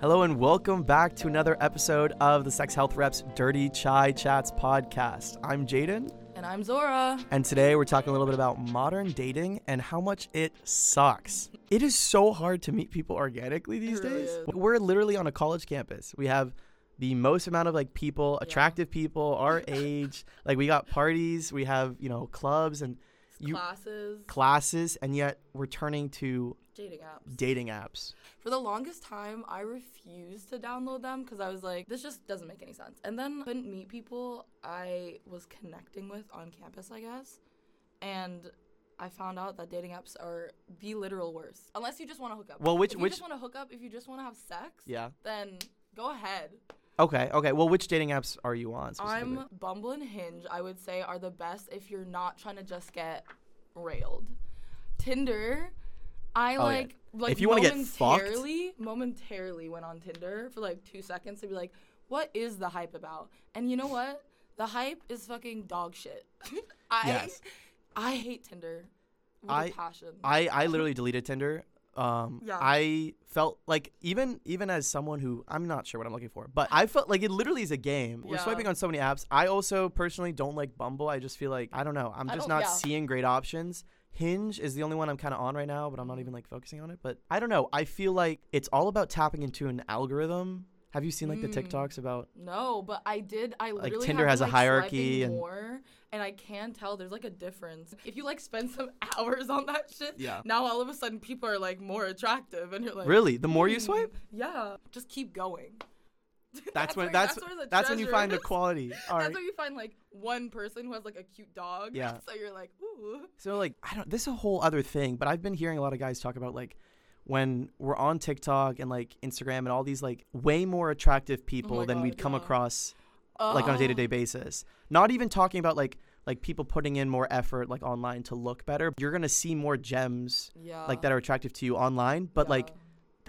Hello and welcome back to another episode of the Sex Health Reps Dirty Chai Chats podcast. I'm Jaden, And I'm Zora. and today we're talking a little bit about modern dating and how much it sucks. It is so hard to meet people organically these really days. is. We're literally on a college campus. We have the most amount of like people, Yeah. attractive people our age. Like we got parties, we have, you know, clubs and You- Classes, classes, and yet we're turning to dating apps. dating apps. For the longest time, I refused to download them because I was like, this just doesn't make any sense. And then couldn't meet people I was connecting with on campus, I guess. And I found out that dating apps are the literal worst. Unless you just want to hook up. Well, which if you which just want to hook up, if you just want to have sex, yeah. then go ahead. Okay, okay. Well, which dating apps are you on? I'm Bumble and Hinge, I would say, are the best if you're not trying to just get railed. Tinder, I Oh, yeah. like like If you wanna get fucked- momentarily momentarily went on Tinder for like two seconds to be like, what is the hype about? And you know what? The hype is fucking dog shit. I Yes. I hate Tinder with I- a passion. I I literally deleted Tinder. Um, Yeah. I felt like even even as someone who I'm not sure what I'm looking for, but I felt like it literally is a game. We're swiping on so many apps. I also personally don't like Bumble. I just feel like I don't know. I'm just don't- not yeah. seeing great options. Hinge is the only one I'm kind of on right now, but I'm not even like focusing on it. But I don't know. I feel like it's all about tapping into an algorithm. Have you seen like the Mm. TikToks about? No, but I did. I literally Tinder have has a been, like, hierarchy and- more, and I can tell there's like a difference. If you like spend some hours on that shit, Yeah. now all of a sudden people are like more attractive, and you're like, Really? The more you "Hmm, swipe, yeah, just keep going. that's, when where- that's where that's when you find is. equality. All right. That's where you find like one person who has like a cute dog. Yeah. So you're like, ooh. So like I don't this is a whole other thing, but I've been hearing a lot of guys talk about like when we're on TikTok and like Instagram and all these like way more attractive oh people Oh than God, we'd come yeah. across like on a Oh. day-to-day basis. Not even talking about like like people putting in more effort like online to look better. You're going to see more gems Yeah. like that are attractive to you online, but like Yeah.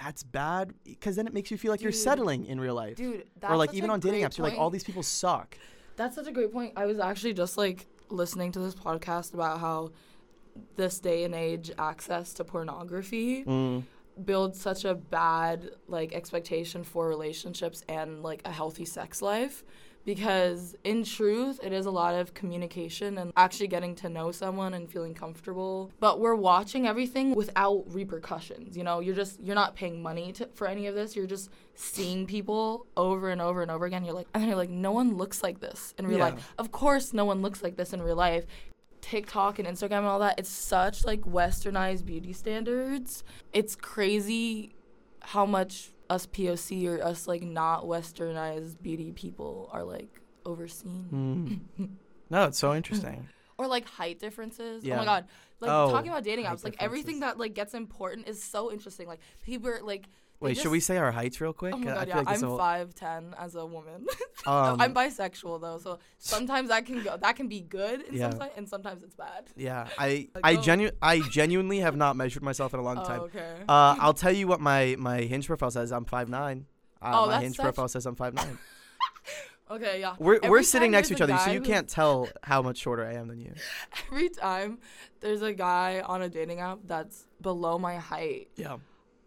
That's bad cuz then it makes you feel like you're settling in real life. dude, that's or like even on dating apps, you're like all these people suck. That's such a great point. I was actually just like listening to this podcast about how this day and age access to pornography Mm. builds such a bad like expectation for relationships and like a healthy sex life because in truth it is a lot of communication and actually getting to know someone and feeling comfortable. But we're watching everything without repercussions you know? You're just you're not paying money to, for any of this. You're just seeing people over and over and over again. You're like and you're like no one looks like this in real Yeah. life of course no one looks like this in real life. TikTok and Instagram and all that, it's such like westernized beauty standards. It's crazy how much us POC or us like not westernized beauty people are like overseen. Mm. no, it's so interesting. Or like height differences. Oh my god. Like Oh, talking about dating apps, like everything that like gets important is so interesting. Like people are like Wait, should we say our heights real quick? Oh my I god, feel yeah. like I'm five ten as a woman. um, I'm bisexual though, so sometimes that can go that can be good in Yeah. some and sometimes it's bad. Yeah, I Like, I oh. genu- I genuinely have not measured myself in a long Oh, time. okay. Uh, I'll tell you what my my Hinge profile says. I'm five nine. Uh, Oh, my that's Hinge such- profile says I'm five nine. okay, yeah. We're Every we're sitting next to each other, so you can't tell how much shorter I am than you. Every time there's a guy on a dating app that's below my height, Yeah,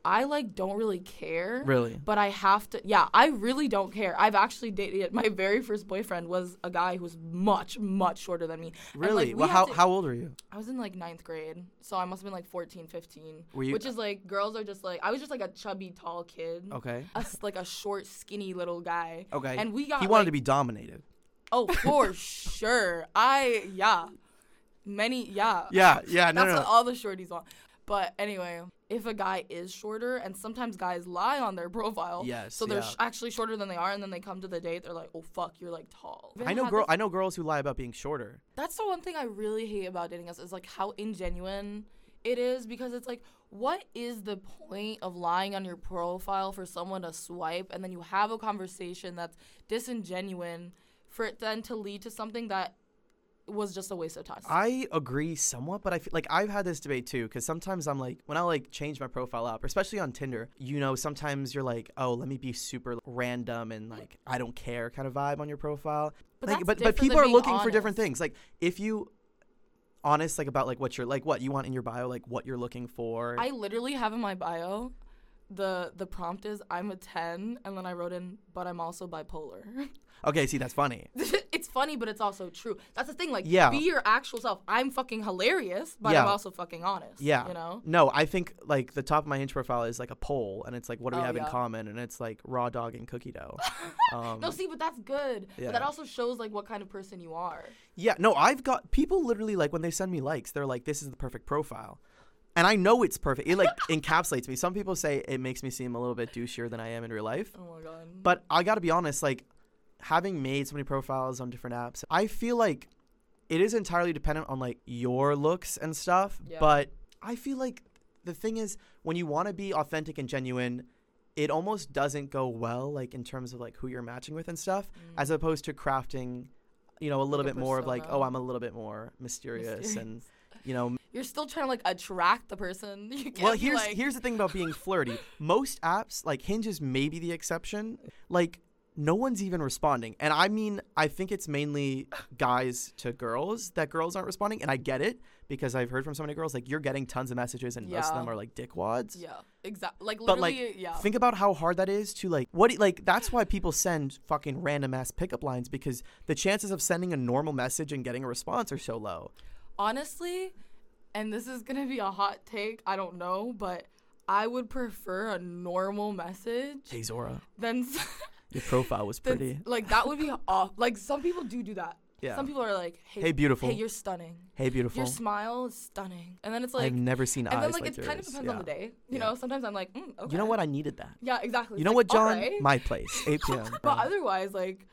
I like don't really care. really. But I have to, yeah, I really don't care. I've actually dated, my very first boyfriend was a guy who was much, much shorter than me. And, Really? like, we well, how to- how old are you? I was in like ninth grade, so I must have been like 14, 15. Were you- Which is like, girls are just like, I was just like a chubby, tall kid. Okay. A like a short, skinny little guy. Okay. And we got he wanted like, to be dominated. Oh, for sure. I, yeah. Many, yeah. Yeah, yeah. No, That's no, what all the shorties want. But anyway, if a guy is shorter, and sometimes guys lie on their profile, Yes, so they're yeah. sh- actually shorter than they are, and then they come to the date, they're like, "Oh fuck, you're like tall." I know girl. this- I know girls who lie about being shorter. That's the one thing I really hate about dating us is like how ingenuine it is because it's like, what is the point of lying on your profile for someone to swipe, and then you have a conversation that's disingenuine for it then to lead to something that was just a waste of time. I agree somewhat, but I feel like I've had this debate too. Because sometimes I'm like, when I like change my profile up, especially on Tinder, you know, sometimes you're like, oh, let me be super random and like I don't care kind of vibe on your profile. But like, but but people are looking for different things. Like if you honest like about like what you're like what you want in your bio, like what you're looking for. I literally have in my bio the the prompt is I'm a 10 and then I wrote in but I'm also bipolar. Okay, see that's funny. it's funny but it's also true. That's the thing like Yeah. be your actual self. I'm fucking hilarious, but I'm also fucking honest, Yeah. you know? No, I think like the top of my Hinge profile is like a poll, and it's like, what do we Oh, have in common? And it's like raw dog and cookie dough. Um, No, see, but that's good. But that also shows like what kind of person you are. yeah, no, I've got people literally like when they send me likes, they're like, this is the perfect profile. And I know it's perfect. It like encapsulates me. Some people say it makes me seem a little bit douchier than I am in real life. Oh my god. But I got to be honest, like having made so many profiles on different apps, I feel like it is entirely dependent on like your looks and stuff. Yeah. But I feel like the thing is when you want to be authentic and genuine, it almost doesn't go well like in terms of like who you're matching with and stuff Mm. as opposed to crafting you know a little a bit more of like oh. I'm a little bit more mysterious, and you know You're still trying to like attract the person. Well here's like, here's the thing about being flirty most apps like hinge is maybe the exception like no one's even responding and i mean i think it's mainly guys to girls that girls aren't responding and i get it because i've heard from so many girls like you're getting tons of messages and most of them are like dickwads Yeah, exactly. Like But, like, yeah. think about how hard that is to like what like that's why people send fucking random ass pickup lines because the chances of sending a normal message and getting a response are so low Honestly, and this is gonna be a hot take. I don't know, but I would prefer a normal message hey zora Then your profile was pretty like that would be off. Like some people do do that. yeah Some people are like, "Hey, Hey, beautiful. Hey, you're stunning. hey beautiful Your smile is stunning." And then it's like, i've never seen and eyes then like, like it kind of depends on the day. You Yeah. know, sometimes I'm like, mm, okay. you know what i needed that Yeah, exactly. you It's know like, what john alright. my place 8 p.m But otherwise, like,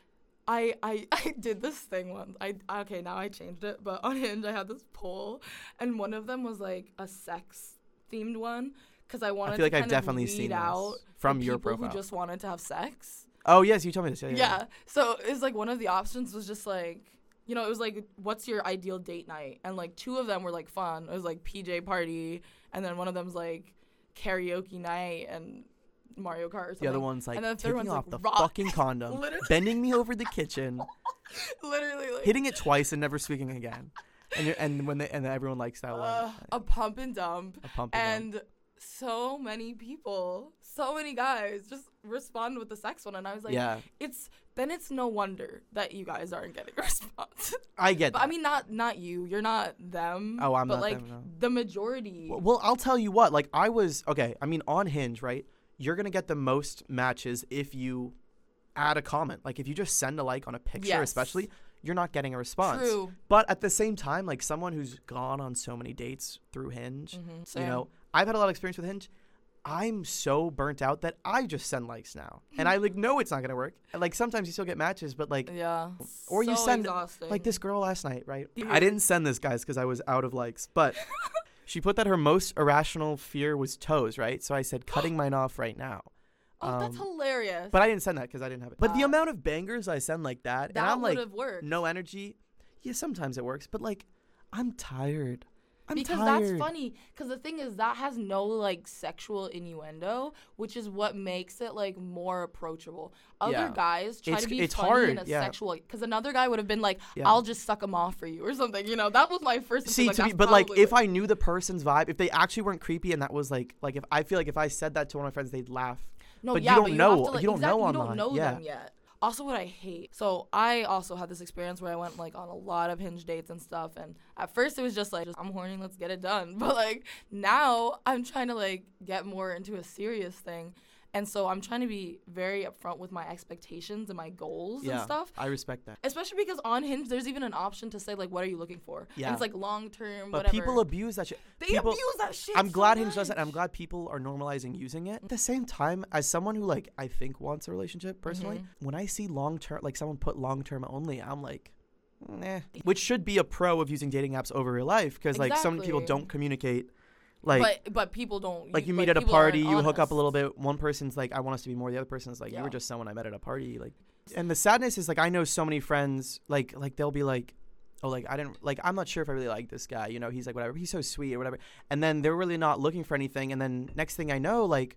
I, I I did this thing once. I okay now I changed it, but on Hinge I had this poll, and one of them was like a sex themed one because I wanted i feel like i've definitely seen out from your profile who just wanted to have sex. oh yes you told me this Yeah. yeah, yeah. So it's like one of the options was just like. You know, it was like, what's your ideal date night? And like two of them were like fun. It was like PJ party, and then one of them's like karaoke night and Mario Kart or something. the other one's like And then the taking one's, off like, the rock. fucking condom bending me over the kitchen literally like hitting it twice and never speaking again and you're, and when they and everyone likes that uh, one a pump and dump. a pump and and so many people, so many guys just respond with the sex one, and I was like, yeah it's then it's no wonder that you guys aren't getting a response. i get but I mean, not not you, you're not them. Oh, I'm but not like them, no. the majority. Well, well, I'll tell you what. Like, I was okay. I mean, on Hinge, right? You're gonna get the most matches if you add a comment. Like, if you just send a like on a picture, Yes. especially, you're not getting a response. True. But at the same time, like someone who's gone on so many dates through Hinge, Mhm, you know, I've had a lot of experience with Hinge. I'm so burnt out that I just send likes now, and I like know it's not gonna work. Like sometimes you still get matches, but like Yeah. Or you send- exhausting. like this girl last night, right? I didn't send this, guys, because I was out of likes. But she put that her most irrational fear was toes, right? So I said, cutting mine off right now. Oh, that's Um, hilarious. But I didn't send that because I didn't have it. But the Wow. amount of bangers I send like that, that and I'm would like, have worked. no energy. Yeah, sometimes it works, but like, I'm tired. I'm because tired. that's funny. Because the thing is, that has no like sexual innuendo, which is what makes it like more approachable. Other Yeah. guys try It's- to be it's funny hard, in a yeah. sexual. Because another guy would have been like, Yeah. "I'll just suck him off for you" or something. You know, that was my first. See, like, but like, if I knew the person's vibe, if they actually weren't creepy, and that was like, like if I feel like if I said that to one of my friends, they'd laugh. no, but you don't but you know- have to, like, you don't exactly, know you don't online, know yeah. them yet. Also, what I hate. So I also had this experience where I went like on a lot of hinge dates and stuff, and at first it was just like, I'm horny, let's get it done. But like now I'm trying to like get more into a serious thing, and so I'm trying to be very upfront with my expectations and my goals and Yeah, stuff. I respect that. Especially because on Hinge, there's even an option to say like, "What are you looking for?" Yeah. and it's like long term, But whatever. people abuse that shit. they people, abuse that shit. I'm so glad Hinge does that. I'm glad people are normalizing using it. At the same time, as someone who like I think wants a relationship personally, Mm-hmm. when I see long term, like someone put long term only, I'm like, nah. Which should be a pro of using dating apps over real life because like some people don't communicate. Like but but people don't. like you meet at a party, you hook up a little bit. One person's like, I want us to be more. The other person's like, you were just someone I met at a party. Like, and the sadness is like I know so many friends like like they'll be like. Oh, like I didn't like. I'm not sure if I really like this guy. You know, he's like whatever. He's so sweet or whatever. And then they're really not looking for anything. And then next thing I know, like,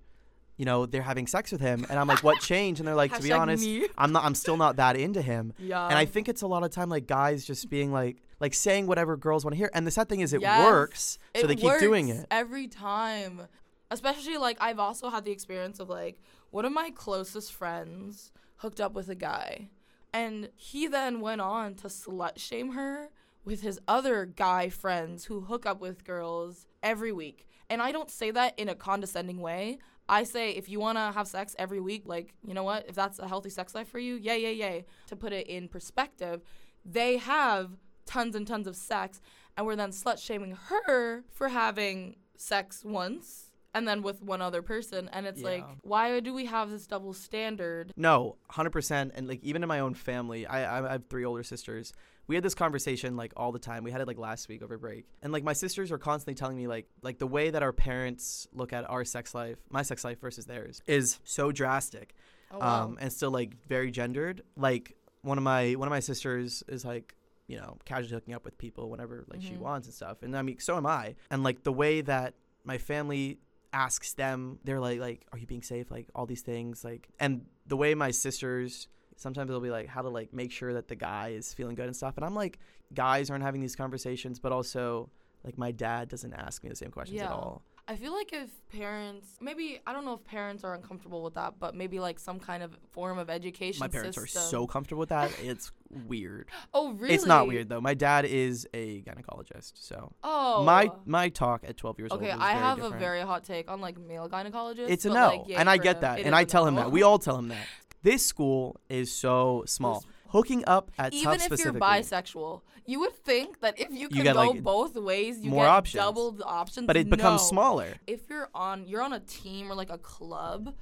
you know, they're having sex with him. And I'm like, what changed? And they're like, to be honest, me. I'm not. I'm still not that into him. Yeah. and I think it's a lot of time like guys just being like like saying whatever girls want to hear. And the sad thing is, it Yes. works, so It they keep doing it. every time. Especially like I've also had the experience of like one of my closest friends hooked up with a guy and he then went on to slut shame her with his other guy friends who hook up with girls every week. And I don't say that in a condescending way. I say if you want to have sex every week, like, you know what? If that's a healthy sex life for you, yay, yay, yay. To put it in perspective, they have tons and tons of sex, and we're then slut shaming her for having sex once and then with one other person. And it's like, why do we have this double standard? No, hundred percent. And like even in my own family, I, I I have three older sisters. We had this conversation like all the time. We had it like last week over break, and like my sisters are constantly telling me like like the way that our parents look at our sex life, my sex life versus theirs, is so drastic, Oh, wow. um, and still like very gendered. Like one of my one of my sisters is like you know casually hooking up with people whenever like she Mhm. wants and stuff, and I mean so am I. And like the way that my family asks them they're like like are you being safe? Like all these things like and the way my sisters sometimes they'll be like how to like make sure that the guy is feeling good and stuff. And i'm like guys aren't having these conversations but also like my dad doesn't ask me the same questions at all I feel like if parents, maybe I don't know if parents are uncomfortable with that, but maybe like some kind of form of education. my parents are so comfortable with that it's weird Oh really? it's not weird though my dad is a gynecologist so Oh. my my talk at 12 years Okay, old Okay, I have different. a very hot take on like male gynecologists. it's a no like, and i get him. that It and I tell him that we all tell him that this school is so small hooking up at Even if you're bisexual, you would think that if you could get, go like, both ways, you more get options. double the options. but it becomes No. smaller If you're on, you're on a team or like a club.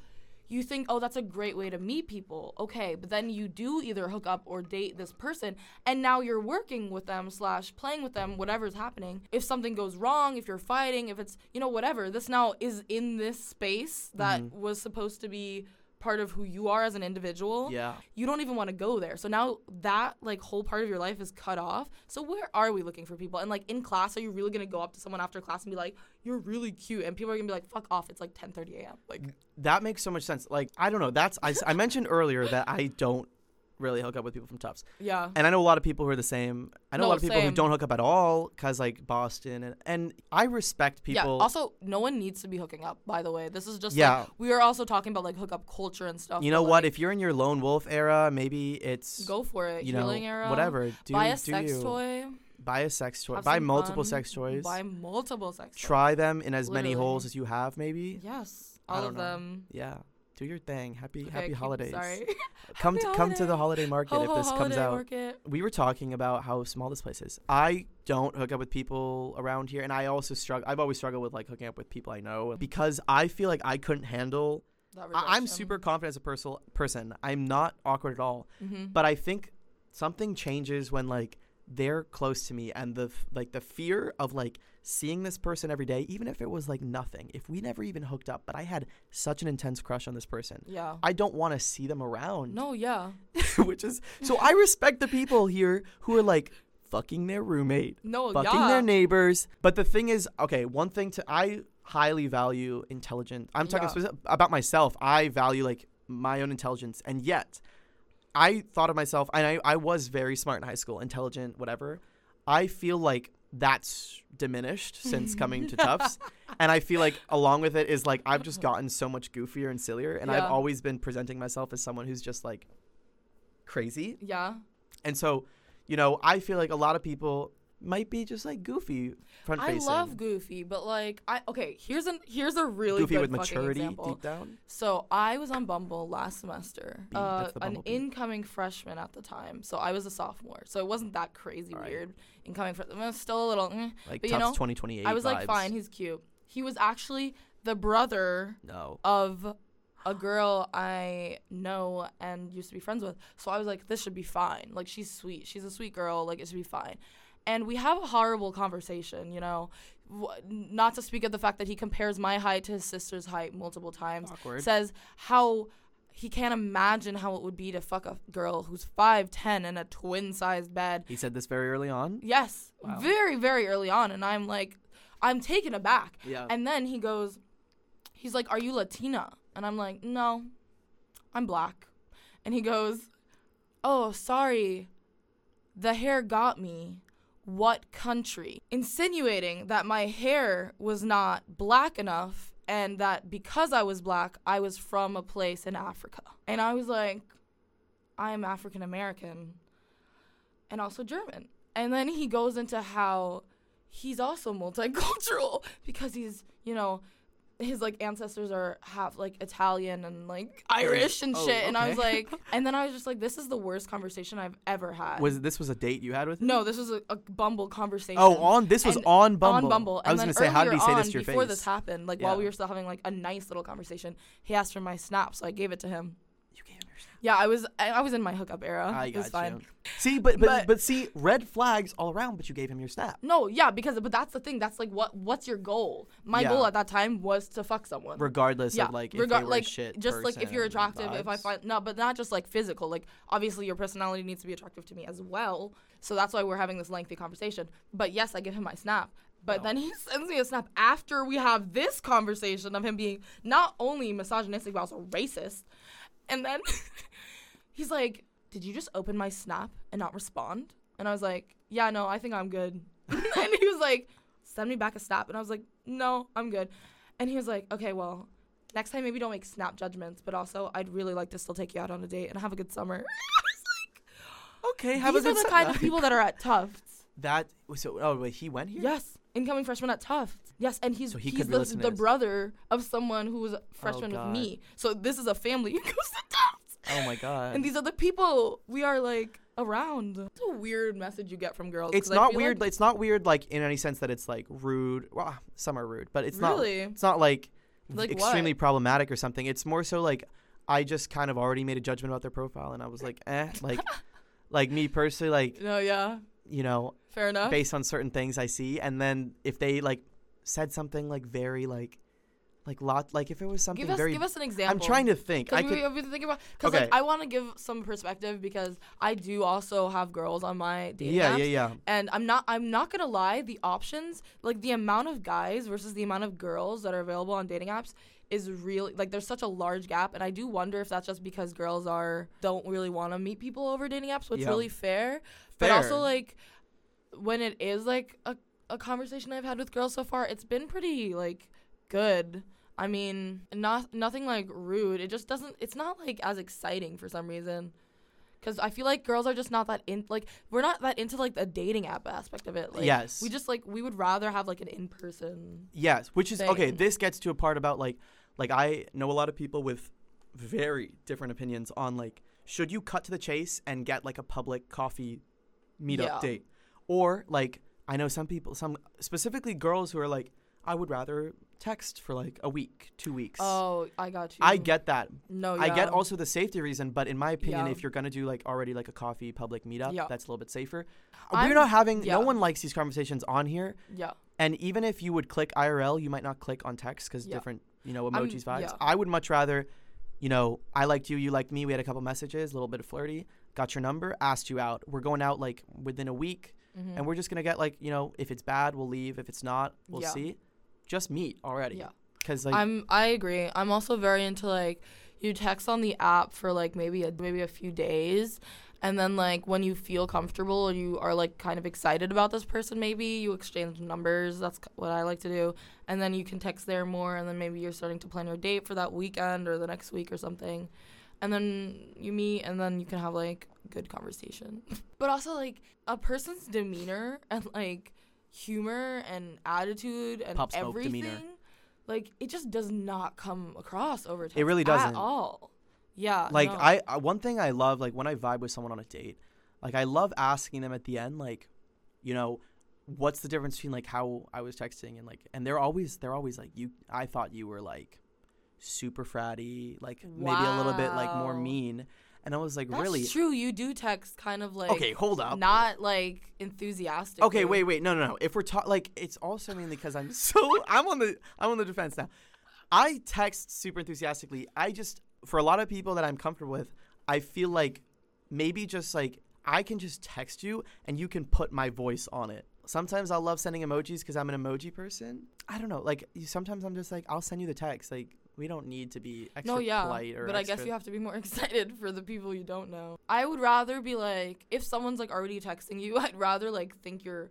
You think, oh, that's a great way to meet people. Okay, but then you do either hook up or date this person, and now you're working with them slash playing with them, whatever's happening. If something goes wrong, if you're fighting, if it's you know whatever, this now is in this space that Mm-hmm. was supposed to be part of who you are as an individual yeah you don't even want to go there. So now that like whole part of your life is cut off. So where are we looking for people? And like in class, are you really gonna go up to someone after class and be like, "You're really cute," and people are gonna be like, "Fuck off!" It's like 10:30 a.m. Like that makes so much sense. Like I don't know. That's I, I mentioned earlier that I don't really hook up with people from Tufts, yeah, and I know a lot of people who are the same. I know a lot of people who don't hook up at all because like Boston and and I respect people. yeah. Also, no one needs to be hooking up. By the way, this is just Yeah. Like, we are also talking about like hookup culture and stuff. you but, know what? like, If you're in your lone wolf era, maybe it's go for it, you know era, whatever. Do buy a do sex you. toy, Buy a sex toy. have Buy multiple fun, sex toys. buy multiple sex toys. Try them in as many holes as you have. Maybe. Yes, all of know. them. Yeah. Do your thing. Happy Okay, happy holidays. Sorry. Come Happy to come to the holiday. market Ho, if this comes out. market. we were talking about how small this place is. I don't hook up with people around here, and I also struggle. I've always struggled with like hooking up with people I know because I feel like I couldn't handle. That I- I'm super confident as a person. Person, I'm not awkward at all. Mhm. But I think something changes when like they're close to me, and the like the fear of like seeing this person every day, even if it was like nothing. If we never even hooked up, but I had such an intense crush on this person. Yeah. I don't want to see them around. No, yeah. which is so I respect the people here who are like fucking their roommate, No, fucking yeah. their neighbors. But the thing is, okay, one thing to I highly value intelligence I'm talking Yeah. about myself. I value like my own intelligence, and yet I thought of myself, and I I was very smart in high school, intelligent, whatever. I feel like that's diminished since coming to Tufts. And I feel like along with it is like I've just gotten so much goofier and sillier and I've always been presenting myself as someone who's just like crazy. Yeah. And so, you know, I feel like a lot of people might be just like goofy front I facing. love Goofy, but like I okay, here's an here's a really goofy good with fucking maturity example. deep down. So I was on Bumble last semester. Bee, Uh, that's the an incoming freshman at the time. So I was a sophomore. So it wasn't that crazy Alright. weird. Incoming freshman, was still a little. eh. Like But Tufts you know, 2028 I was like, fine, he's cute. He was actually the brother No. of a girl I know and used to be friends with. So I was like, this should be fine. Like, she's sweet. She's a sweet girl. Like, it should be fine. And we have a horrible conversation, you know. W- not to speak of the fact that he compares my height to his sister's height multiple times. Awkward. Says how he can't imagine how it would be to fuck a girl who's 5'10 in a twin sized bed. He said this very early on. Yes, Wow. very, very early on. And I'm like, I'm taken aback. Yeah. And then he goes, he's like, Are you Latina? And I'm like, No, I'm black. And he goes, Oh, sorry. The hair got me. What country? Insinuating that my hair was not black enough and that because I was black, I was from a place in Africa. And I was like, I'm African American and also German. And then he goes into how he's also multicultural because he's, you know, his like ancestors are half like Italian and like oh, Irish and Oh, shit. And I was like, and then I was just like, this is the worst conversation I've ever had. Was this was a date you had with him? no, this was a, a Bumble conversation. Oh, on this was And- on Bumble. On Bumble. I And was then gonna say, how did he say this on, to your before face? this happened, like while we were still having like a nice little conversation, he asked for my snap, so I gave it to him. Yeah, I was I, I was in my hookup era. I it was got fine. you. See, but, but But- but see, red flags all around. But you gave him your snap. No, yeah, because but that's the thing. That's like what what's your goal? My Yeah. goal at that time was to fuck someone. regardless yeah, of like if they were like a shit just like if you're person attractive, if I vibes. find no, but not just like physical. Like obviously your personality needs to be attractive to me as well. So that's why we're having this lengthy conversation. But yes, I give him my snap. But No. then he sends me a snap after we have this conversation of him being not only misogynistic but also racist. And then he's like, "Did you just open my snap and not respond?" And I was like, "Yeah, no, I think I'm good." and he was like, "Send me back a snap." And I was like, "No, I'm good." And he was like, "Okay, well, next time maybe don't make snap judgments, but also I'd really like to still take you out on a date and have a good summer." I was like, okay, have "These a are the se- kind of people that are at Tufts." that. So oh wait, he went here. Yes, incoming freshman at Tufts. Yes, and he's So he he's the, the brother of someone who was a freshman with me. So this is a family who goes to Tufts. Oh my god. And these are the people we are like around. It's a weird message you get from girls. It's not weird. like- it's not weird like in any sense that it's like rude. Well, some are rude, but it's Really? not. It's not like, Like what? extremely problematic or something. It's more so like I just kind of already made a judgment about their profile, and I was like, eh, like, like me personally, like no, yeah, you know, fair enough. based on certain things I see, and then if they like said something like very like, like lot like if it was something give us very. give us an example. I'm trying to think. I Because could. we, thinking about because Okay. like I want to give some perspective because I do also have girls on my dating Yeah, apps. yeah, yeah. And I'm not I'm not gonna lie, the options, like the amount of guys versus the amount of girls that are available on dating apps is really like there's such a large gap and I do wonder if that's just because girls are don't really want to meet people over dating apps, which Yeah. really fair. fair But also like when it is like a, a conversation I've had with girls so far, it's been pretty like good. I mean, not nothing like rude. It just doesn't. It's not like as exciting for some reason. Cause I feel like girls are just not that in like we're not that into like the dating app aspect of it. Like, Yes. We just like we would rather have like an in person. Yes, which is okay. This gets to a part about like, like I know a lot of people with very different opinions on like, should you cut to the chase and get like a public coffee meetup Yeah. date, or like I know some people, some specifically girls who are like, I would rather text for like a week, two weeks. Oh, I got you. I get that. no. yeah. I get also the safety reason, but in my opinion, Yeah. if you're gonna do like already like a coffee public meetup, Yeah. that's a little bit safer. I'm- We're not having. yeah. No one likes these conversations on here. Yeah. And even if you would click IRL, you might not click on text because different, you know, I'm- emojis vibes. yeah. I would much rather, you know, I liked you, you liked me. We had a couple messages, a little bit of flirty. Got your number, asked you out. We're going out like within a week, Mhm. and we're just gonna get like, you know, if it's bad, we'll leave. If it's not, we'll Yeah. see. Just meet already. Yeah. Because like, I'm I agree. I'm also very into like you text on the app for like maybe a maybe a few days and then like when you feel comfortable or you are like kind of excited about this person maybe you exchange numbers. That's what I like to do. And then you can text there more and then maybe you're starting to plan your date for that weekend or the next week or something. And then you meet and then you can have like good conversation. but also like a person's demeanor and like humor and attitude and Pop everything demeanor. like it just does not come across over time. It really doesn't. at all. Yeah, like no. I, I, one thing I love, like when I vibe with someone on a date, like I love asking them at the end, like, you know, what's the difference between like how I was texting and like, and they're always, they're always like, you, I thought you were like super fratty, like maybe a little bit like more mean, and I was like, That's really? true. You do text kind of like Okay, hold up. not like enthusiastic. Okay, wait, wait, no, no, no. If we're talking, like, it's also mainly because I'm so I'm on the I'm on the defense now. I text super enthusiastically. I just for a lot of people that I'm comfortable with, I feel like maybe just like I can just text you and you can put my voice on it. Sometimes I'll love sending emojis because I'm an emoji person. I don't know. Like you- sometimes I'm just like I'll send you the text. Like we don't need to be extra No, yeah, polite or but I guess you have to be more excited for the people you don't know. I would rather be like, if someone's like already texting you, I'd rather like think you're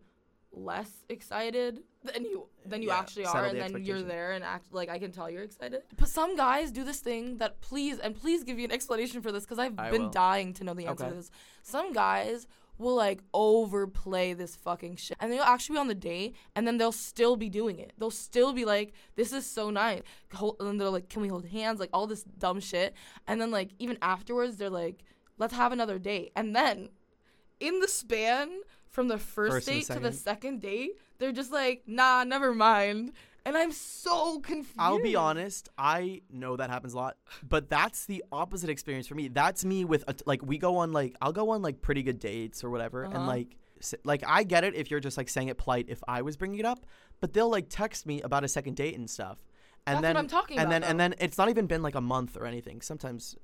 less excited than you than you Yeah, actually are and the then you're there and act like I can tell you're excited. But some guys do this thing that please and please give me an explanation for this because I've I been will. dying to know the answer Okay. to this. Some guys will like overplay this fucking shit and they'll actually be on the date and then they'll still be doing it. They'll still be like, "This is so nice," Hold, and they're like, "Can we hold hands?" Like all this dumb shit, and then like even afterwards they're like, "Let's have another date," and then in the span from the first, First date to the second. second date, they're just like, nah, never mind. And I'm so confused. I'll be honest. I know that happens a lot, but that's the opposite experience for me. That's me with a like we go on like I'll go on like pretty good dates or whatever, and Uh-huh. like s- like I get it if you're just like saying it polite if I was bringing it up, but they'll like text me about a second date and stuff, and That's then I'm talking and about, then and then it's not even been like a month or anything. Sometimes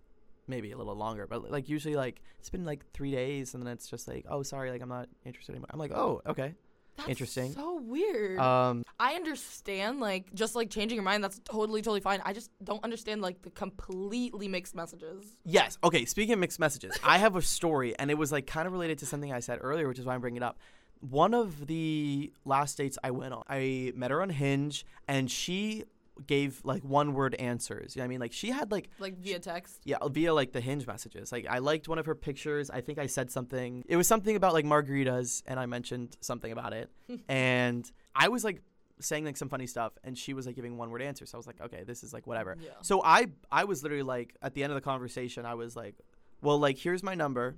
maybe a little longer, but like usually like it's been like three days, and then it's just like oh sorry like I'm not interested anymore. I'm like oh okay That's interesting. So weird. um I understand, like, just like changing your mind. That's totally, totally fine. I just don't understand, like, the completely mixed messages. Yes. Okay. Speaking of mixed messages, I have a story, and it was like kind of related to something I said earlier, which is why I'm bringing it up. One of the last dates I went on, I met her on Hinge, and she gave like one word answers. You know what I mean? Like she had like Like, via text. yeah via like the Hinge messages. Like I liked one of her pictures. I think I said something. It was something about like margaritas, and I mentioned something about it, and I was like saying like some funny stuff, and she was like giving one word answers. So I was like, okay, this is like whatever. Yeah. So I I was literally like at the end of the conversation I was like, well like here's my number.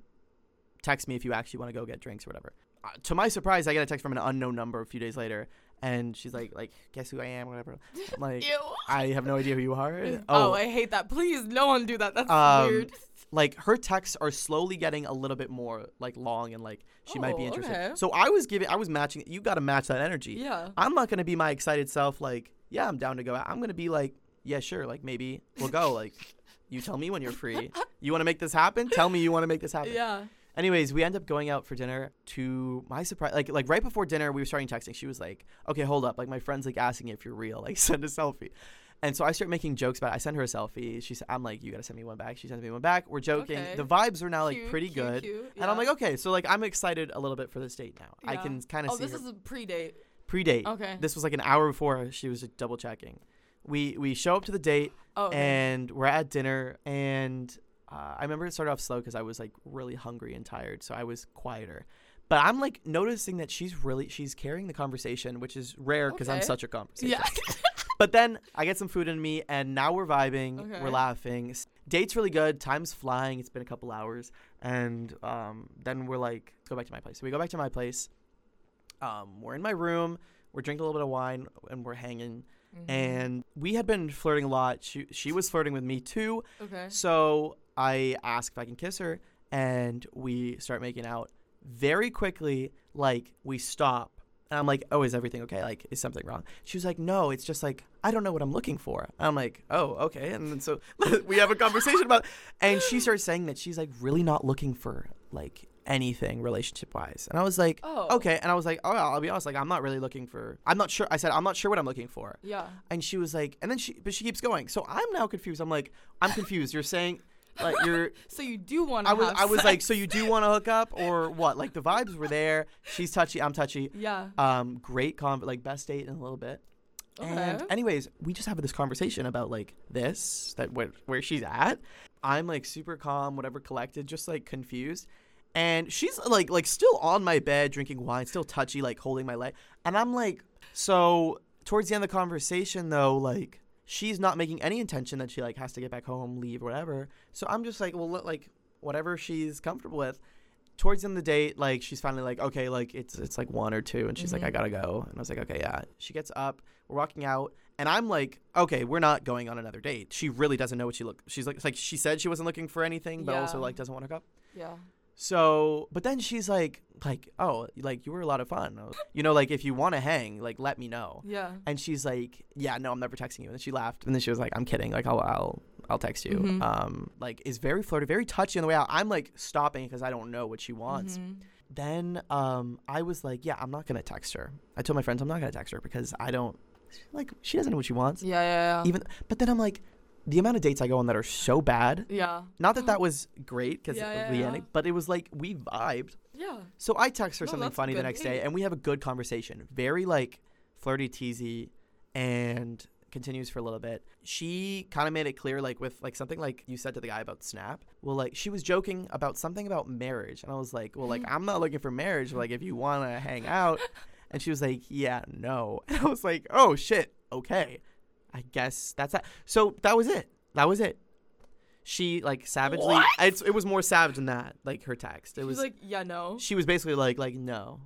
Text me if you actually want to go get drinks or whatever. Uh, to my surprise, I get a text from an unknown number a few days later, and she's like like guess who I am whatever. I'm like Ew. I have no idea who you are. Oh, I hate that. Please, no one do that. That's Um, weird. like her texts are slowly getting a little bit more like long and like she might be Oh, interested. okay. So I was giving I was matching you got to match that energy. Yeah. I'm not going to be my excited self like, yeah, I'm down to go out. I'm going to be like, yeah, sure, like maybe we'll go like you tell me when you're free. You want to make this happen? Tell me you want to make this happen. Yeah. Anyways, we end up going out for dinner. To my surprise, like like right before dinner, we were starting texting. She was like, "Okay, hold up. Like my friend's like asking if you're real. Like send a selfie." And so I start making jokes about it. I send her a selfie. She said, "I'm like, you gotta send me one back." She sends me one back. We're joking. Okay. The vibes are now like Cute, pretty cute, good. cute, And I'm like, okay, so like I'm excited a little bit for this date now. I can kind of Oh, see Oh, this her is a pre-date. pre-date. Okay. This was like an hour before she was just double checking. We we show up to the date Oh, okay. and we're at dinner and uh, I remember it started off slow because I was like really hungry and tired, so I was quieter. But I'm like noticing that she's really she's carrying the conversation, which is rare because I'm such a conversation. Yeah. but then I get some food in me, and now we're vibing, Okay. we're laughing. Date's really good. Time's flying. It's been a couple hours, and um, then we're like, let's go back to my place. So we go back to my place. Um, we're in my room. We're drinking a little bit of wine, and we're hanging. Mm-hmm. And we had been flirting a lot. She she was flirting with me too. okay. So I ask if I can kiss her, and we start making out. Very quickly, like we stop, and I'm like, "Oh, is everything okay? Like, is something wrong?" She was like, "No, it's just like I don't know what I'm looking for." I'm like, "Oh, okay." And then so we have a conversation about, and she starts saying that she's like really not looking for like anything relationship wise, and I was like, Oh. okay." And I was like, "Oh, I'll be honest, like I'm not really looking for. I'm not sure." I said, "I'm not sure what I'm looking for." Yeah. And she was like, and then she, but she keeps going. So I'm now confused. I'm like, I'm confused. You're saying, like, you're. So you do want to I was, I was like, so you do want to hook up or what? Like the vibes were there. She's touchy. I'm touchy. Yeah. Um, great con, like best date in a little bit. Okay. And anyways, we just have this conversation about like this, that where, where she's at. I'm like super calm, whatever, collected, just like confused. And she's like like still on my bed drinking wine, still touchy, like holding my leg. And I'm like, so towards the end of the conversation though, like she's not making any intention that she like has to get back home, leave, whatever. So I'm just like, well, like whatever she's comfortable with. Towards the end of the date, like she's finally like, okay, like it's it's like one or two, and she's like, Mhm. I gotta go, and I was like, okay, yeah. She gets up, we're walking out, and I'm like, okay, we're not going on another date. She really doesn't know what she look. She's like, it's like she said she wasn't looking for anything, but also like doesn't want to go. Yeah. So, but then she's like, like, oh, like you were a lot of fun. Was- You know, like if you want to hang, like let me know. Yeah. And she's like, yeah, no, I'm never texting you. And then she laughed, and then she was like, I'm kidding. Like I'll I'll I'll text you. Mhm. Um, like is very flirty, very touchy on the way out. I'm like stopping because I don't know what she wants. Mhm. Then um, I was like, yeah, I'm not gonna text her. I told my friends I'm not gonna text her because I don't like she doesn't know what she wants. Yeah. Yeah. Yeah. Even, but then I'm like, the amount of dates I go on that are so bad. yeah. Not that that was great because Yeah, of yeah, the yeah. ending, but it was like we vibed. Yeah. So I text her No, something funny the next day, and we have a good conversation. Very like flirty, teasy, and continues for a little bit. She kind of made it clear, like with like something like you said to the guy about Snap. Well, like she was joking about something about marriage, and I was like, well, like I'm not looking for marriage. Like if you want to hang out, and she was like, yeah, no. And I was like, oh shit, okay, I guess that's that. So that was it. That was it. She like savagely. What? It's, it was more savage than that. Like her text. It She was like, yeah, no. she was basically like like no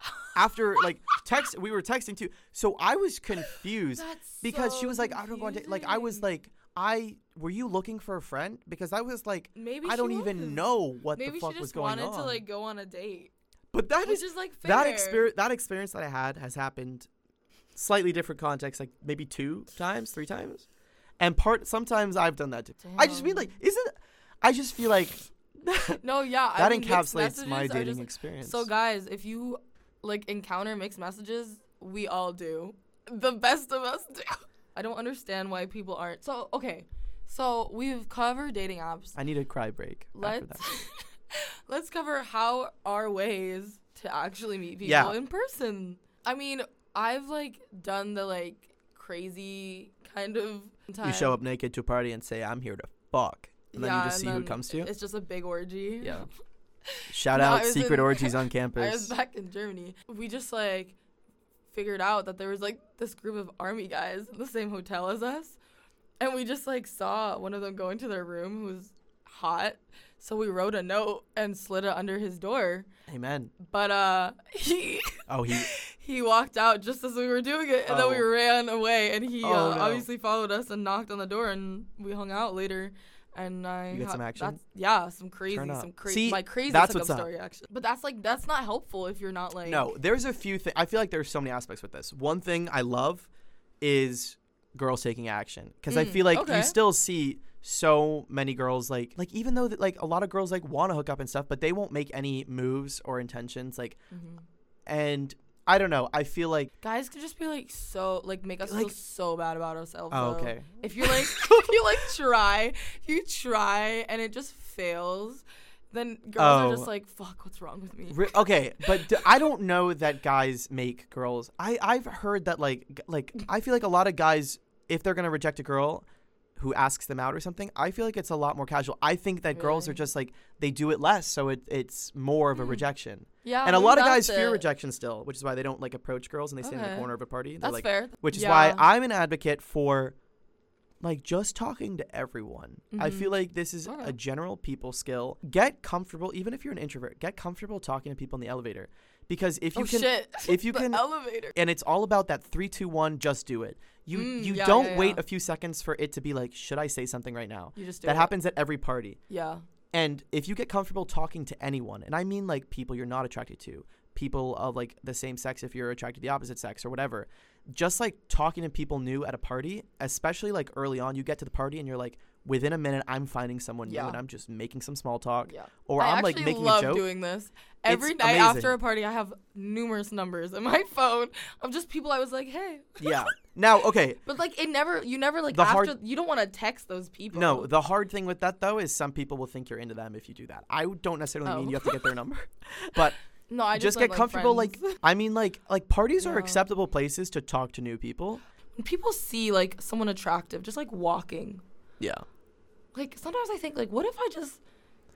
after like text we were texting too so i was confused That's because she was like i don't want to like i was like i were you looking for a friend because i was like maybe i don't was. even know what Maybe the fuck was going on. Maybe she just wanted to like go on a date, but that is is like fair. that experience that experience that i had has happened slightly different context like maybe two times three times and part sometimes i've done that too i just mean like isn't i just feel like No, yeah, I that mean, encapsulates my dating just- experience So guys, if you like encounter mixed messages, we all do. The best of us do. I don't understand why people aren't. So okay, so we've covered dating apps. i need a cry break Let's let's cover how are ways to actually meet people Yeah. in person. I mean, I've like done the like crazy kind of. Time. You show up naked to a party and say, "I'm here to fuck," and then you just see who comes to you. It's just a big orgy. Yeah. Shout No, out secret in- orgies on campus. I was back in Germany. We just like figured out that there was like this group of army guys in the same hotel as us. And we just like saw one of them go into their room who was hot. So we wrote a note and slid it under his door. Amen. But uh he Oh, he. He walked out just as we were doing it and then we Oh. ran away and he Oh, uh, no. obviously followed us and knocked on the door and we hung out later and I You get some action? yeah, some crazy, some crazy, my crazy that's what's up. story actually. But that's like that's not helpful if you're not like No, there's a few things. I feel like there's so many aspects with this. One thing I love is girls taking action because I Mm, feel like okay. you still see so many girls like like even though that, like a lot of girls like want to hook up and stuff, but they won't make any moves or intentions like Mhm. and. I don't know. I feel like Guys could just be like so like make us Like- feel so bad about ourselves. oh though. okay. If you're like if you like try, if you try and it just fails, then girls are just Oh. like, fuck, what's wrong with me? Re- okay, but d- I don't know that guys make girls. I I've heard that like g- like I feel like a lot of guys if they're gonna reject a girl who asks them out or something, I feel like it's a lot more casual. I think that girls are just like they do it less, so it it's more of a Hmm. rejection. Yeah, and a lot of guys that's fear rejection still, which is why they don't like approach girls and they stand in the corner of a party. That's like, fair. which is Yeah. why I'm an advocate for like just talking to everyone. I Mhm. feel like this is Okay. a general people skill. Get comfortable, even if you're an introvert. Get comfortable talking to people in the elevator, because if you oh can, shit! if you the can- elevator. and it's all about that three, two, one. Just do it. You Mm, you yeah, don't yeah, wait yeah. a few seconds for it to be like, should I say something right now? You just do That it. happens at every party. Yeah. And if you get comfortable talking to anyone, and I mean like people you're not attracted to, people of like the same sex if you're attracted to the opposite sex or whatever, just like talking to people new at a party, especially like early on, you get to the party and you're like, within a minute, I'm finding someone new and I'm just making some small talk, Yeah. or I I'm like actually making love a joke. doing this. Every It's night amazing. after a party, I have numerous numbers in my phone of just people I was like, hey. yeah. Now, okay. But like it never, you never like The after hard- you don't want to text those people. No, the hard thing with that though is some people will think you're into them if you do that. I don't necessarily mean Oh. you have to get their oh. number, but no, I just, just, get have, comfortable. friends. Like, I mean, like, like parties are acceptable places to talk to new people. when people see like someone attractive, just like walking. Yeah. Like sometimes I think like, what if I just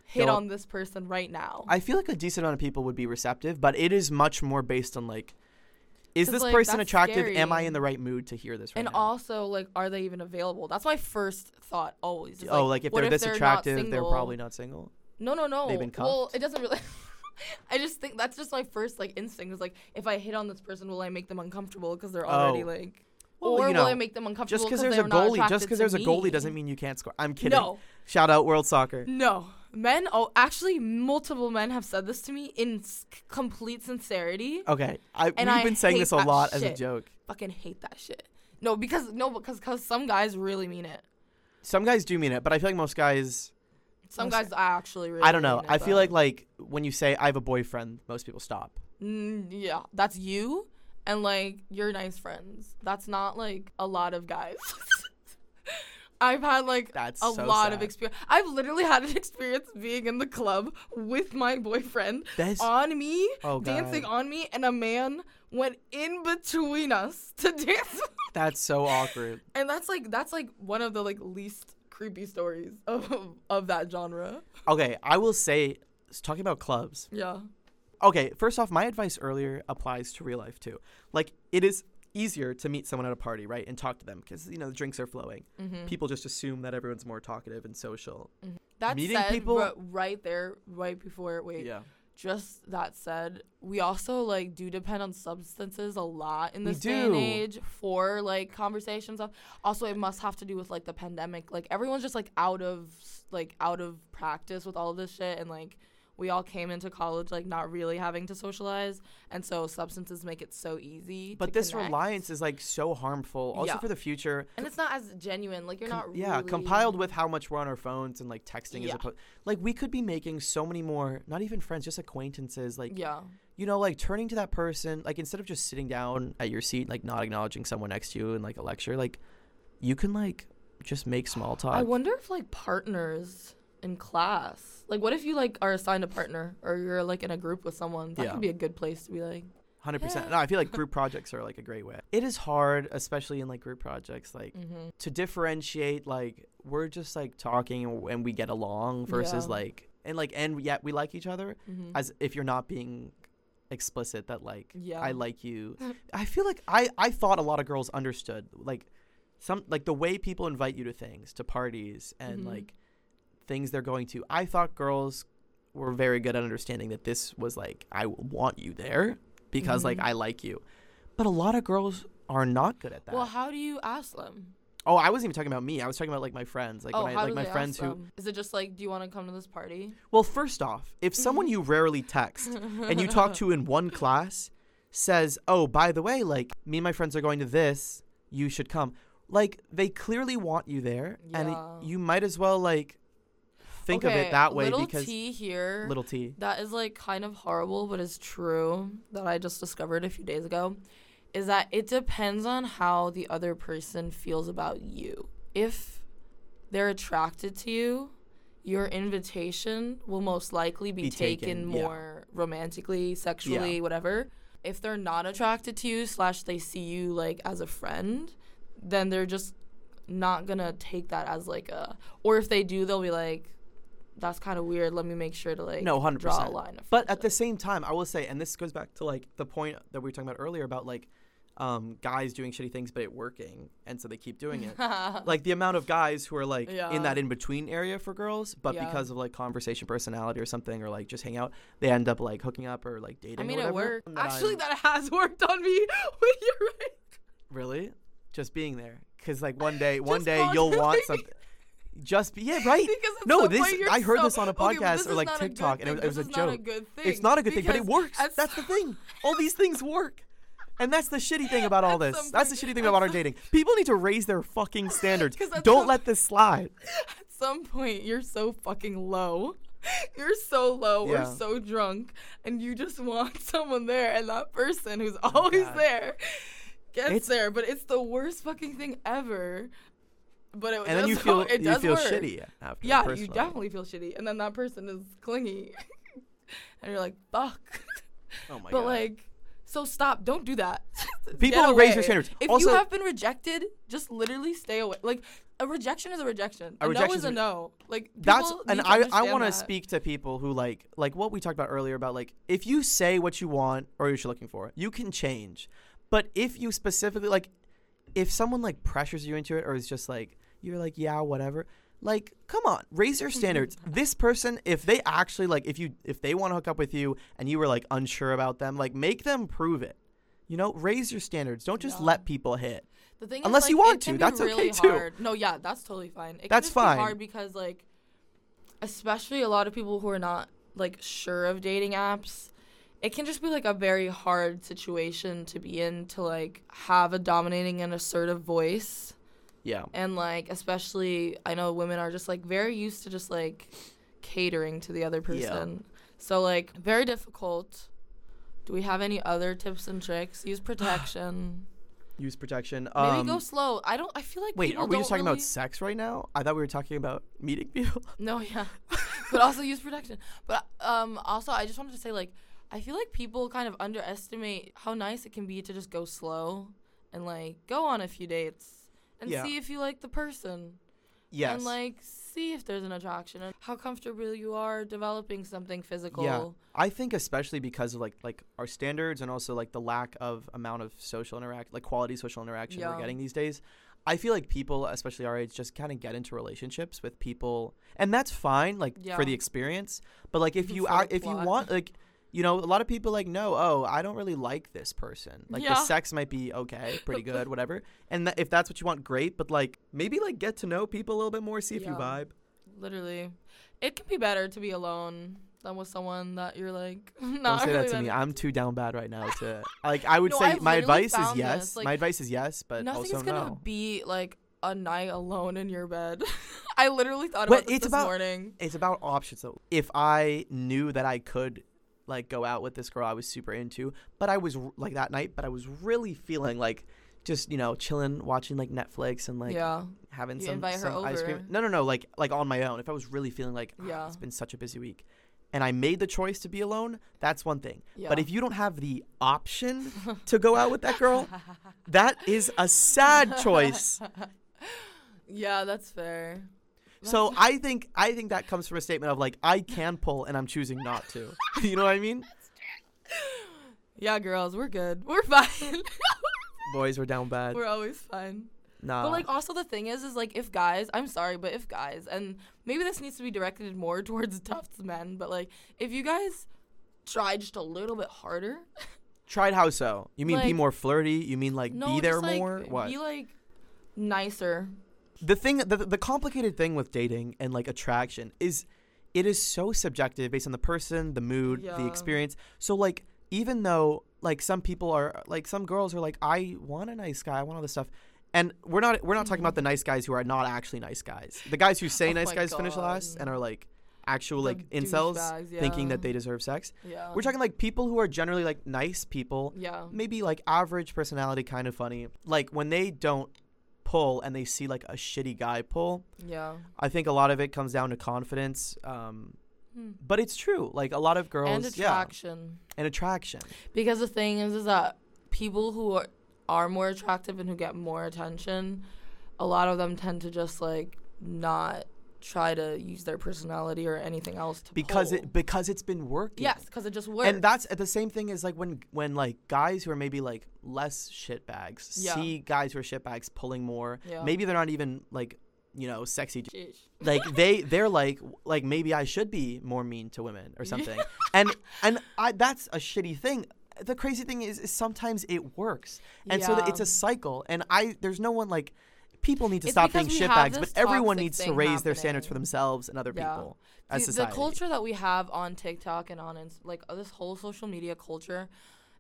hit Go- on this person right now? I feel like a decent amount of people would be receptive, but it is much more based on like, is this like, person attractive? Am I in the right mood to hear this right and now? also like, are they even available? That's my first thought always. is, oh, like if they're this not attractive, they're probably not single. No, no, no. They've been well, cuffed? it doesn't really. I just think that's just my first like instinct is like if I hit on this person, will I make them uncomfortable because they're oh. already Oh. like, Well, or you will know, make them uncomfortable Just because because there's a goalie, just because there's a goalie doesn't mean you can't score. I'm kidding. No, Shout out World Soccer. no. Men, oh, actually, multiple men have said this to me in s- complete sincerity. Okay, I, And we've I been saying this a lot as a joke. Fucking hate that shit. No, because no, because cause some guys really mean it. Some guys do mean it, but I feel like most guys. Some guys actually really. I don't know. it, I feel though. like like when you say I have a boyfriend, most people stop. Mm, yeah, that's you and like you're nice friends. That's not like a lot of guys. I've had like That's a so lot of experience. I've literally had an experience being in the club with my boyfriend That's on me, Oh, dancing on me, and a man went in between us to dance. that's so awkward. and that's like that's like one of the like least creepy stories of of that genre. Okay, I will say, talking about clubs. Yeah. Okay, first off, my advice earlier applies to real life too. Like, it is easier to meet someone at a party, right, and talk to them because you know the drinks are flowing. Mm-hmm. People just assume that everyone's more talkative and social. That meeting said, people- right there, right before wait, Yeah, just that said, we also like do depend on substances a lot in this day and age for like conversation stuff. Also, it must have to do with like the pandemic. Like everyone's just like out of like out of practice with all of this shit, and like we all came into college like not really having to socialize, and so substances make it so easy. but this connect. reliance is like so harmful. Also Yeah. for the future. and it's not as genuine. Like you're com- not yeah really- compiled with how much we're on our phones and like texting as Yeah. opposed like we could be making so many more not even friends just acquaintances like yeah. you know like turning to that person like instead of just sitting down at your seat like not acknowledging someone next to you in like a lecture like you can like just make small talk I wonder if like partners in class, like what if you like are assigned a partner or you're like in a group with someone? That Yeah. could be a good place to be like. Hundred percent. No, I feel like group projects are like a great way. It is hard, especially in like group projects, like Mm-hmm. to differentiate. Like we're just like talking and- and we get along versus Yeah. like and like and yet we like each other. Mm-hmm. As if you're not being explicit that like Yeah. I like you. I feel like I I thought a lot of girls understood like some like the way people invite you to things, to parties and Mhm. like things they're going to. I thought girls were very good at understanding that this was like I want you there because like Mhm. I like you. But a lot of girls are not good at that. Well, how do you ask them? oh, I wasn't even talking about me. I was talking about like my friends, like oh, when I like my friends who? Is it just like, do you want to come to this party? Well, first off, if someone you rarely text and you talk to in one class says, "Oh, by the way, like me and my friends are going to this, you should come." Like they clearly want you there and it- you might as well like think of it that way little because T here. little T. that is like kind of horrible, but is true that I just discovered a few days ago. Is that it depends on how the other person feels about you. If they're attracted to you, your invitation will most likely be, Be taken, taken, yeah. more romantically, sexually, whatever. If they're not attracted to you, slash they see you like as a friend, then they're just not gonna take that as like a. Or if they do, they'll be like, "That's kind of weird. Let me make sure to like No, 100%. draw a line." Of But at the same time, I will say, and this goes back to like the point that we were talking about earlier about like um, guys doing shitty things but it working, and so they keep doing it. like the amount of guys who are like Yeah. in that in between area for girls, but Yeah. because of like conversation personality or something, or like just hang out, they end up like hooking up or like dating. I mean, it worked. Actually, I'm- that has worked on me. Wait, you're right. really just being there, because like one day, one day you'll want something. Just be yeah, right. Because No, this- I heard so- this on a Okay, podcast this or, like, not a good TikTok, and it was- it was a joke. a good thing. It's not a good thing, but it works. at That's the thing. All these things work. And that's the shitty thing about all this. That's the shitty thing about our dating. People need to raise their fucking standards. Don't let this slide. At some point, you're so fucking low. You're so low or Yeah. so drunk, and you just want someone there, and that person who's oh, always God. there gets It's- there. But it's the worst fucking thing ever. But it And then you feel it you feel work. shitty after. Yeah, personally. you definitely feel shitty, and then that person is clingy, and you're like, "Fuck." Oh my but god. But like, so stop. Don't do that. People raise their standards. If Also- you have been rejected, just literally stay away. Like a rejection is a rejection. A A, rejection is is a no. Like that's and I I want to speak to people who like like what we talked about earlier about like if you say what you want or what you're looking for, you can change. But if you specifically like if someone like pressures you into it or is just like you're like yeah whatever like come on raise your mm-hmm. standards this person if they actually like if you if they want to hook up with you and you were like unsure about them like make them prove it you know raise your standards don't just Yeah. let people hit The thing Unless is, you want to, that's okay really too. Hard. No, yeah, that's totally fine. It That's can fine. Be hard because like, especially a lot of people who are not like sure of dating apps, it can just be like a very hard situation to be in to like have a dominating and assertive voice. Yeah and like especially i know women are just like very used to just like catering to the other Yeah. person so like very difficult do we have any other tips and tricks use protection use protection. Maybe Um, go slow. I don't. I feel like wait, are we just talking really- about sex right now? I thought we were talking about meeting people. No, yeah, but also use protection. But um, also I just wanted to say like I feel like people kind of underestimate how nice it can be to just go slow and like go on a few dates and Yeah. see if you like the person yes. and like see if there's an attraction and how comfortable you are developing something physical. Yeah. I think especially because of like like our standards and also like the lack of amount of social interact like quality social interaction Yeah. we're getting these days. I feel like people, especially our age, just kind of get into relationships with people, and that's fine, like Yeah. for the experience. But like if you are, if you want, like you know, a lot of people like no, oh, I don't really like this person. Like the sex might be okay, pretty good, whatever. And th- if that's what you want, great. But like maybe like get to know people a little bit more, see if you vibe. Literally, it can be better to be alone than with someone that you're like Don't say really that to me. I'm too down bad right now to like. I would No, say I've my advice is yes. like, my advice is yes, but Nothing's also gonna no. be like a night alone in your bed. I literally thought But about this it's this about- morning. It's about options So If I knew that I could like go out with this girl I was super into, but I was like that night, but I was really feeling like just you know chilling, watching like Netflix and like yeah, having You some, some ice cream. No, no, no. Like like on my own. If I was really feeling like "Ah, Yeah. it's been such a busy week, and I made the choice to be alone, that's one thing. yeah. But if you don't have the option to go out with that girl, that is a sad choice. yeah, that's fair. So I think I think that comes from a statement of like I can pull and I'm choosing not to. you know what I mean? Yeah, girls, we're good. We're fine. Boys we're down bad. we're always fine. Nah. but like also the thing is is like if guys I'm sorry, but if guys and maybe this needs to be directed more towards Tufts men, but like if you guys try just a little bit harder, tried how so? You mean be more flirty? You mean like no, be there like, more? What? Be like nicer. The thing the, the complicated thing with dating and like attraction is it is so subjective based on the person, the mood, the experience. So like even though like some people are like some girls are like I want a nice guy, I want all this stuff. And we're not we're not talking about the nice guys who are not actually nice guys. The guys who say Oh nice guys finish last and are like actual The like incels douchebags, thinking that they deserve sex. Yeah. We're talking like people who are generally like nice people, Yeah. maybe like average personality, kind of funny. Like when they don't pull and they see like a shitty guy pull, Yeah. I think a lot of it comes down to confidence. Um, Hmm. but it's true. Like a lot of girls, And yeah, attraction. and attraction. Because the thing is, is that people who are, are more attractive and who get more attention, a lot of them tend to just like not try to use their personality or anything else to because pull. it because it's been working. yes, because it just works. And that's the same thing as like when when like guys who are maybe like less shitbags Yeah. see guys who are shitbags pulling more. Yeah. Maybe they're not even like you know sexy. Sheesh. like they they're like like maybe I should be more mean to women or something. and and I that's a shitty thing. The crazy thing is, is sometimes it works. And so it's a cycle and I there's no one like people need to It's stop being because we have shitbags, but everyone needs to raise their standards for themselves and other Yeah. people as See, the culture that we have on TikTok and on ins- like uh, this whole social media culture,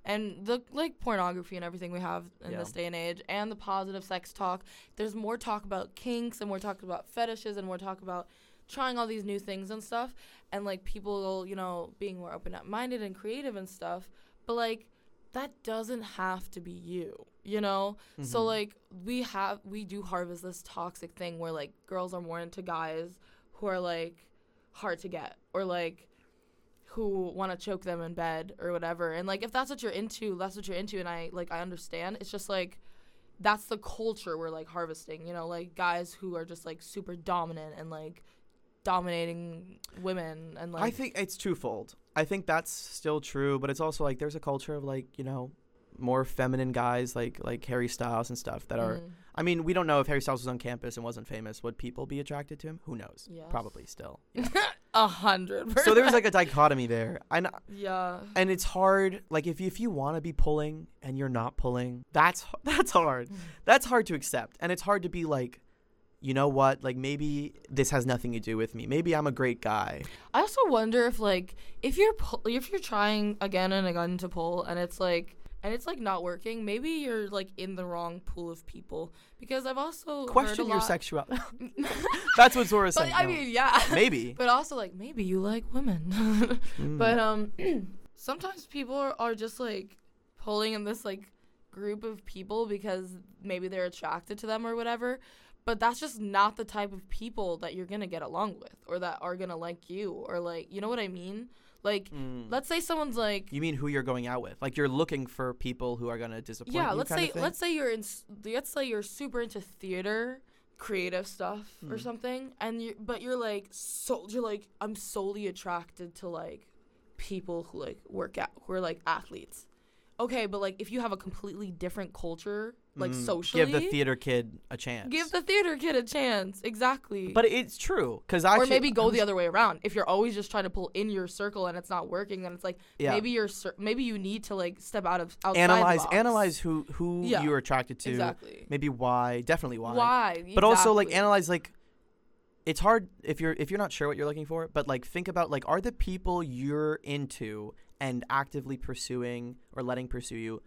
and the like pornography and everything we have in Yeah. this day and age, and the positive sex talk. There's more talk about kinks and more talk about fetishes and more talk about trying all these new things and stuff, and like people, you know, being more open minded and creative and stuff. But like that doesn't have to be you, you know. So Mhm. like we have we do harvest this toxic thing where like girls are more into guys who are like hard to get or like who want to choke them in bed or whatever. And like if that's what you're into, that's what you're into and I like I understand. It's just like that's the culture we're like harvesting, you know, like guys who are just like super dominant and like dominating women and like I think it's twofold. I think that's still true, but it's also like there's a culture of like, you know, more feminine guys like like Harry Styles and stuff that are mm, I mean, we don't know if Harry Styles was on campus and wasn't famous. Would people be attracted to him? Who knows? Yes. Probably still. a hundred so there's like a dichotomy there. And yeah and it's hard like if you, if you want to be pulling and you're not pulling, that's that's hard. That's hard to accept. And it's hard to be like you know what? Like maybe this has nothing to do with me. Maybe I'm a great guy. I also wonder if like if you're pu- if you're trying again and again to pull and it's like and it's like not working, maybe you're like in the wrong pool of people because I've also heard Question your sexuality. That's what Zora's But saying. I No. mean, yeah. maybe. But also like maybe you like women. Mm. But um sometimes people are, are just like pulling in this like group of people because maybe they're attracted to them or whatever. But that's just not the type of people that you're gonna get along with or that are gonna like you or like you know what I mean? Like Mm. let's say someone's like You mean who you're going out with? Like you're looking for people who are gonna disappoint yeah, you. let's kind say of thing? let's say you're in let's say you're super into theater, creative stuff or Mm. something, and you but you're like so you're like I'm solely attracted to like people who like work out who are like athletes. Okay, but like if you have a completely different culture, like Mm, socially, give the theater kid a chance. give the theater kid a chance. Exactly. But it's true because I or maybe go the other way around. If you're always just trying to pull in your circle and it's not working, then it's like Yeah. maybe you're maybe you need to like step out of outside analyze analyze who who Yeah, you're attracted to. exactly. Maybe why? Definitely why. Why? But also like analyze like it's hard if you're if you're not sure what you're looking for, but like think about like are the people you're into and actively pursuing or letting pursue you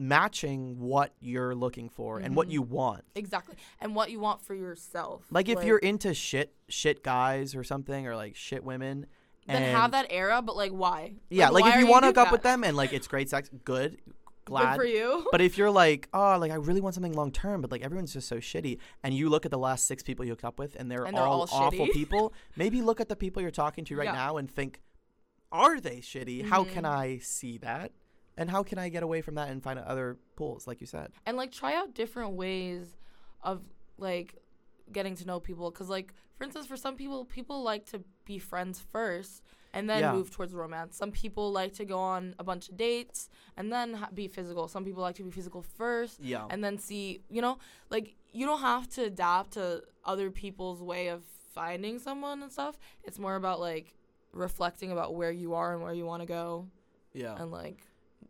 matching what you're looking for and what Mhm. you want. Exactly. And what you want for yourself. Like if you're into shit shit guys or something or like shit women then have that era, but like why? Yeah, like, why if you want to hook up with them and like it's great sex, good, glad Good for you. But if you're like, oh, like I really want something long term, but like everyone's just so shitty, and you look at the last six people you hooked up with, and they're, And they're all, all awful people, maybe look at the people you're talking to right Yeah. now and think, are they shitty? How can Mhm. I see that? And how can I get away from that and find other pools, like you said? and like try out different ways of like getting to know people because like for instance for some people people like to be friends first and then Yeah. move towards romance some people like to go on a bunch of dates and then ha- be physical some people like to be physical first Yeah. and then see you know like you don't have to adapt to other people's way of finding someone and stuff it's more about like reflecting about where you are and where you want to go yeah. and like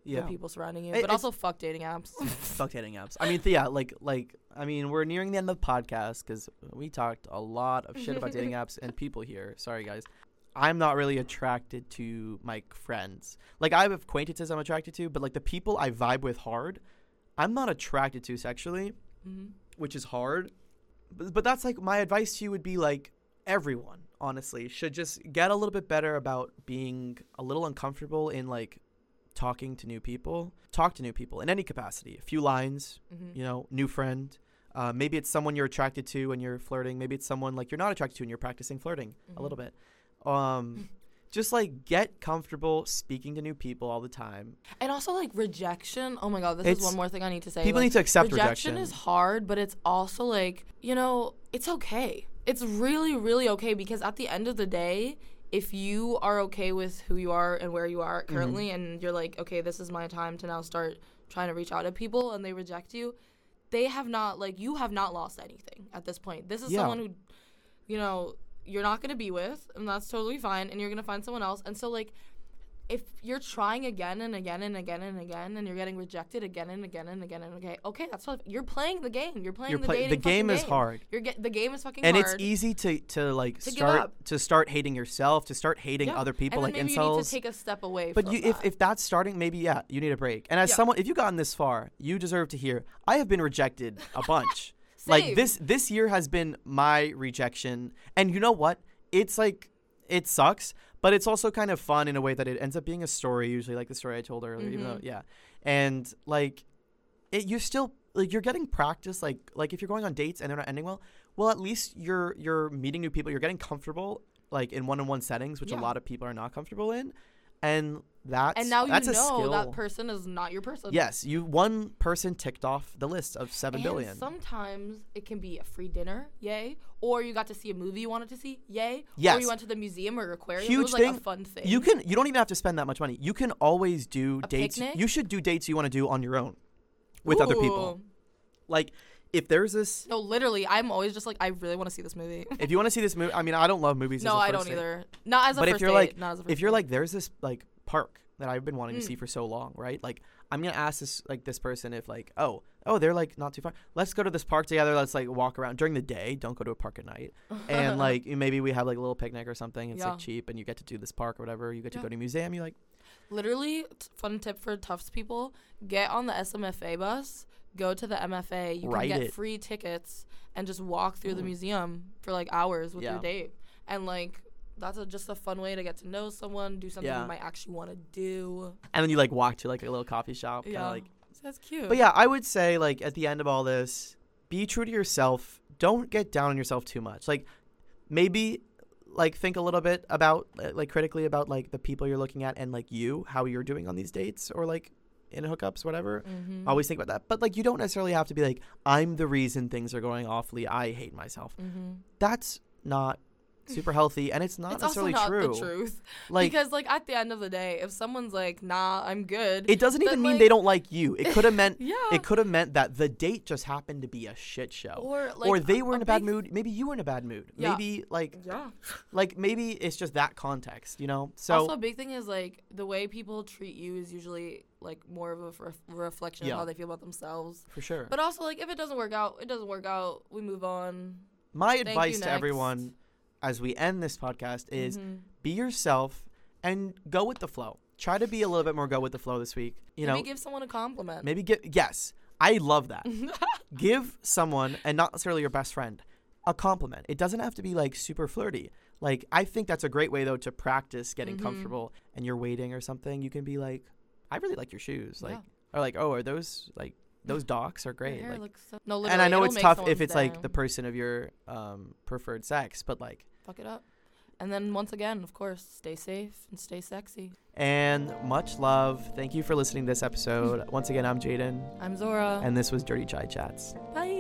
Yeah. the people surrounding you It- but also fuck dating apps Fuck dating apps. I mean, th- yeah, like, like, I mean, we're nearing the end of the podcast because we talked a lot of shit about dating apps and people here. Sorry, guys. I'm not really attracted to my friends. Like, I have acquaintances I'm attracted to, but like the people I vibe with hard, I'm not attracted to sexually, hmm which is hard. But, but that's like my advice to you would be like everyone, honestly, should just get a little bit better about being a little uncomfortable in like talking to new people. Talk to new people in any capacity. A few lines, hmm you know, new friend. Uh, maybe it's someone you're attracted to and you're flirting. Maybe it's someone like you're not attracted to and you're practicing flirting a Mhm. little bit. Um, just like get comfortable speaking to new people all the time. And also like rejection. Oh my god, this It's- is one more thing I need to say. people like, need to accept rejection, rejection. is hard, but it's also like, you know, it's okay. It's really, really okay because at the end of the day, if you are okay with who you are and where you are Mm-hmm. currently and you're like, okay, this is my time to now start trying to reach out to people and they reject you, they have not like you have not lost anything at this point. This is Yeah. someone who you know, you're not going to be with and that's totally fine and you're going to find someone else. And so like if you're trying again and again and again and again and you're getting rejected again and again and again and again, okay, that's what you're playing the game. You're playing You're the play- dating the game is hard. You're get the game is fucking and hard. And it's easy to to like To start to start hating yourself, to start hating Yeah. other people and like maybe you need to take a step away. But from you, if if that's starting, maybe yeah, you need a break. And as Yeah. someone, if you've gotten this far, you deserve to hear. I have been rejected a bunch. like this this year has been my rejection, and you know what? It's like it sucks, but it's also kind of fun in a way that it ends up being a story. Usually, like the story I told earlier, even though Mhm. yeah, and like it, you're still like you're getting practice. Like like if you're going on dates and they're not ending well, well at least you're you're meeting new people. You're getting comfortable like in one-on-one settings, which a lot of people are not comfortable in, and that's and now you that's know a skill. that person is not your person. Yes, you one person ticked off the list of seven and billion. Sometimes it can be a free dinner, yay, or you got to see a movie you wanted to see, yay, yes. or you went to the museum or aquarium. Huge it was like thing. a fun thing. You can you don't even have to spend that much money. You can always do A dates. picnic? You should do dates you want to do on your own with other people. Like if there's this No, literally, I'm always just like, I really want to see this movie. if you want to see this movie, I mean, I don't love movies. no, as a I first don't date. either. Not as a But if you're date. like- not as a first If you're like there's this like park that I've been wanting to Mm. see for so long, right? Like I'm gonna ask this like this person if like oh oh they're like not too far. Let's go to this park together. Let's like walk around during the day. Don't go to a park at night. and like maybe we have like a little picnic or something. It's Yeah. like cheap, and you get to do this park or whatever. You get to Yeah. go to a museum. You like Literally, t- fun tip for Tufts people: get on the SMFA bus, go to the MFA. You Write can get it. free tickets and just walk through the Mm. museum for like hours with Yeah. your date. And like that's a, just a fun way to get to know someone, do something Yeah. you might actually want to do. and then you like walk to like a little coffee shop, kind of Yeah. like That's cute. But yeah, I would say like at the end of all this, be true to yourself. Don't get down on yourself too much. Like maybe like think a little bit about like critically about like the people you're looking at and like you, how you're doing on these dates or like in hookups, whatever. Mhm. Always think about that. But like you don't necessarily have to be like I'm the reason things are going awfully. I hate myself. Mhm. That's not super healthy and it's not It's necessarily not true. the truth. Like because like at the end of the day, if someone's like, "Nah, I'm good," it doesn't even mean like- they don't like you. It could have meant yeah. it could have meant that the date just happened to be a shit show. or like or they were in a bad big- mood. Maybe you were in a bad mood. Yeah. Maybe like Yeah. like maybe it's just that context, you know. So also, a big thing is like the way people treat you is usually like more of a ref- reflection Yeah. of how they feel about themselves. for sure. But also, like if it doesn't work out, it doesn't work out. We move on. My thank advice to everyone as we end this podcast is Mhm. be yourself and go with the flow. Try to be a little bit more go with the flow this week. You maybe know, give someone a compliment. maybe get yes. I love that. give someone and not necessarily your best friend a compliment. It doesn't have to be like super flirty. Like I think that's a great way though to practice getting Mhm. comfortable and you're waiting or something. You can be like, I really like your shoes. Like Yeah. or like, oh, are those like those Docs are great. Like, so- no, and I know it's tough if it's like the person of your um, preferred sex, but like fuck it up. And then once again, of course, stay safe and stay sexy. and much love. Thank you for listening to this episode. Once again, I'm Jaden, I'm Zora. and this was Dirty Chai Chats. Bye.